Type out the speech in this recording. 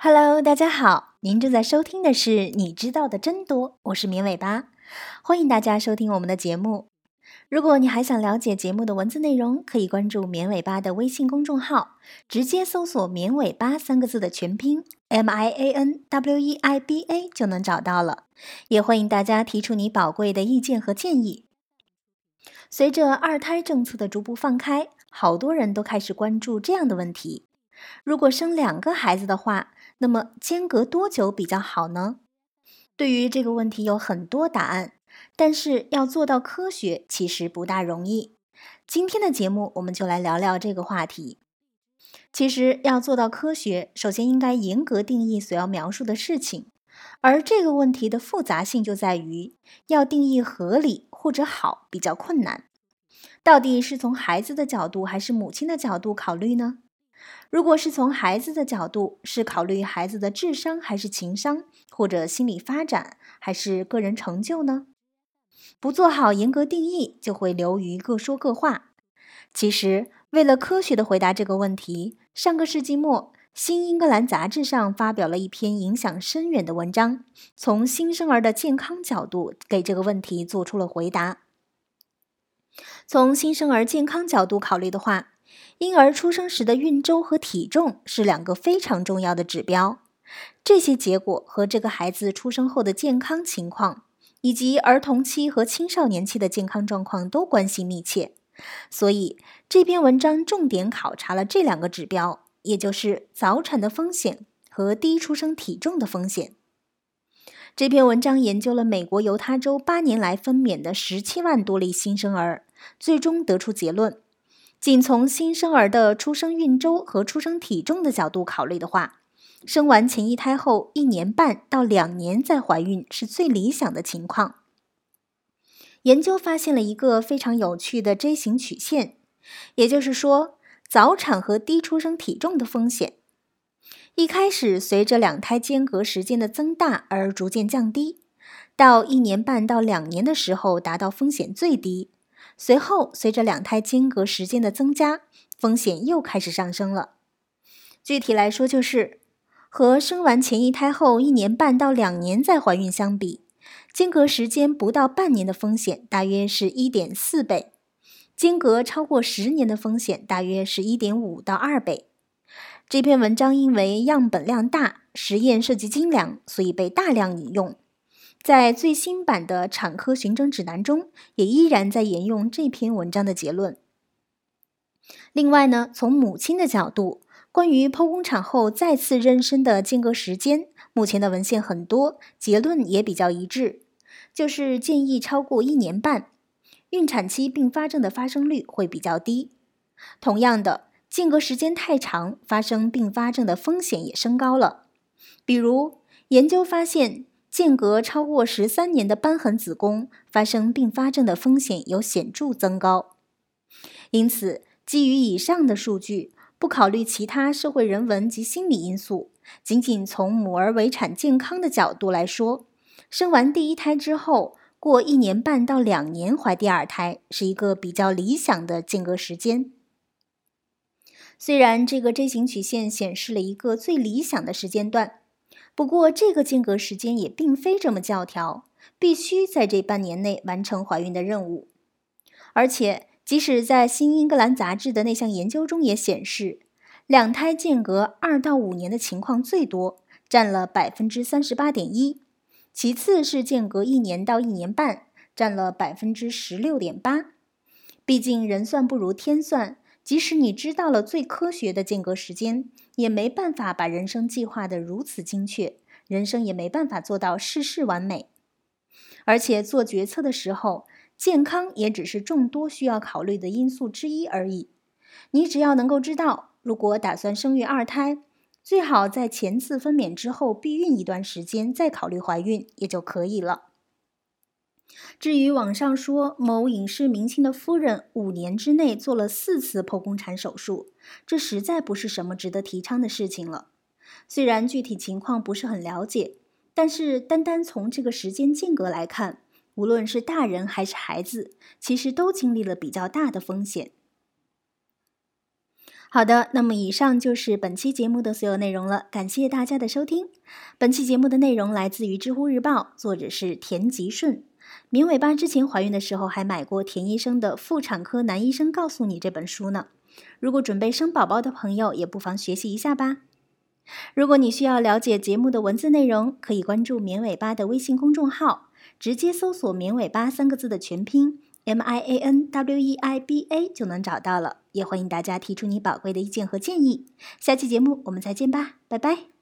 Hello，大家好，您正在收听的是《你知道的真多》，我是绵尾巴，欢迎大家收听我们的节目。如果你还想了解节目的文字内容，可以关注绵尾巴的微信公众号，直接搜索“绵尾巴”三个字的全拼 M I A N W E I B A 就能找到了。也欢迎大家提出你宝贵的意见和建议。随着二胎政策的逐步放开，好多人都开始关注这样的问题：如果生两个孩子的话，那么间隔多久比较好呢？对于这个问题有很多答案，但是要做到科学其实不大容易。今天的节目我们就来聊聊这个话题。其实要做到科学，首先应该严格定义所要描述的事情，而这个问题的复杂性就在于要定义合理或者好比较困难。到底是从孩子的角度还是母亲的角度考虑呢？如果是从孩子的角度，是考虑孩子的智商还是情商，或者心理发展，还是个人成就呢？不做好严格定义，就会流于各说各话。其实，为了科学的回答这个问题，上个世纪末，《新英格兰杂志》上发表了一篇影响深远的文章，从新生儿的健康角度给这个问题做出了回答。从新生儿健康角度考虑的话，婴儿出生时的孕周和体重是两个非常重要的指标，这些结果和这个孩子出生后的健康情况，以及儿童期和青少年期的健康状况都关系密切。所以这篇文章重点考察了这两个指标，也就是早产的风险和低出生体重的风险。这篇文章研究了美国犹他州八年来分娩的十七万多例新生儿，最终得出结论。仅从新生儿的出生孕周和出生体重的角度考虑的话，生完前一胎后一年半到两年再怀孕是最理想的情况。研究发现了一个非常有趣的 J 型曲线，也就是说，早产和低出生体重的风险，一开始随着两胎间隔时间的增大而逐渐降低，到一年半到两年的时候达到风险最低。随后，随着两胎间隔时间的增加，风险又开始上升了。具体来说，就是和生完前一胎后一年半到两年再怀孕相比，间隔时间不到半年的风险大约是一点四倍；间隔超过十年的风险大约是一点五到二倍。这篇文章因为样本量大，实验设计精良，所以被大量引用。在最新版的产科循证指南中，也依然在沿用这篇文章的结论。另外呢，从母亲的角度，关于剖宫产后再次妊娠的间隔时间，目前的文献很多，结论也比较一致，就是建议超过一年半，孕产期并发症的发生率会比较低。同样的，间隔时间太长，发生并发症的风险也升高了。比如研究发现。间隔超过十三年的瘢痕子宫发生并发症的风险有显著增高。因此，基于以上的数据，不考虑其他社会人文及心理因素，仅仅从母儿围产健康的角度来说，生完第一胎之后，过一年半到两年怀第二胎是一个比较理想的间隔时间。虽然这个 J 型曲线显示了一个最理想的时间段。不过，这个间隔时间也并非这么教条，必须在这半年内完成怀孕的任务。而且，即使在《新英格兰杂志》的那项研究中也显示，两胎间隔二到五年的情况最多，占了百分之三十八点一；其次是间隔一年到一年半，占了百分之十六点八。毕竟人算不如天算。即使你知道了最科学的间隔时间，也没办法把人生计划的如此精确，人生也没办法做到事事完美。而且做决策的时候，健康也只是众多需要考虑的因素之一而已。你只要能够知道，如果打算生育二胎，最好在前次分娩之后避孕一段时间再考虑怀孕，也就可以了。至于网上说某影视明星的夫人五年之内做了四次剖宫产手术，这实在不是什么值得提倡的事情了。虽然具体情况不是很了解，但是单单从这个时间间隔来看，无论是大人还是孩子，其实都经历了比较大的风险。好的，那么以上就是本期节目的所有内容了，感谢大家的收听。本期节目的内容来自于知乎日报，作者是田吉顺。绵尾巴之前怀孕的时候还买过田医生的《妇产科男医生告诉你》这本书呢。如果准备生宝宝的朋友，也不妨学习一下吧。如果你需要了解节目的文字内容，可以关注绵尾巴的微信公众号，直接搜索“绵尾巴”三个字的全拼 M I A N W E I B A 就能找到了。也欢迎大家提出你宝贵的意见和建议。下期节目我们再见吧，拜拜。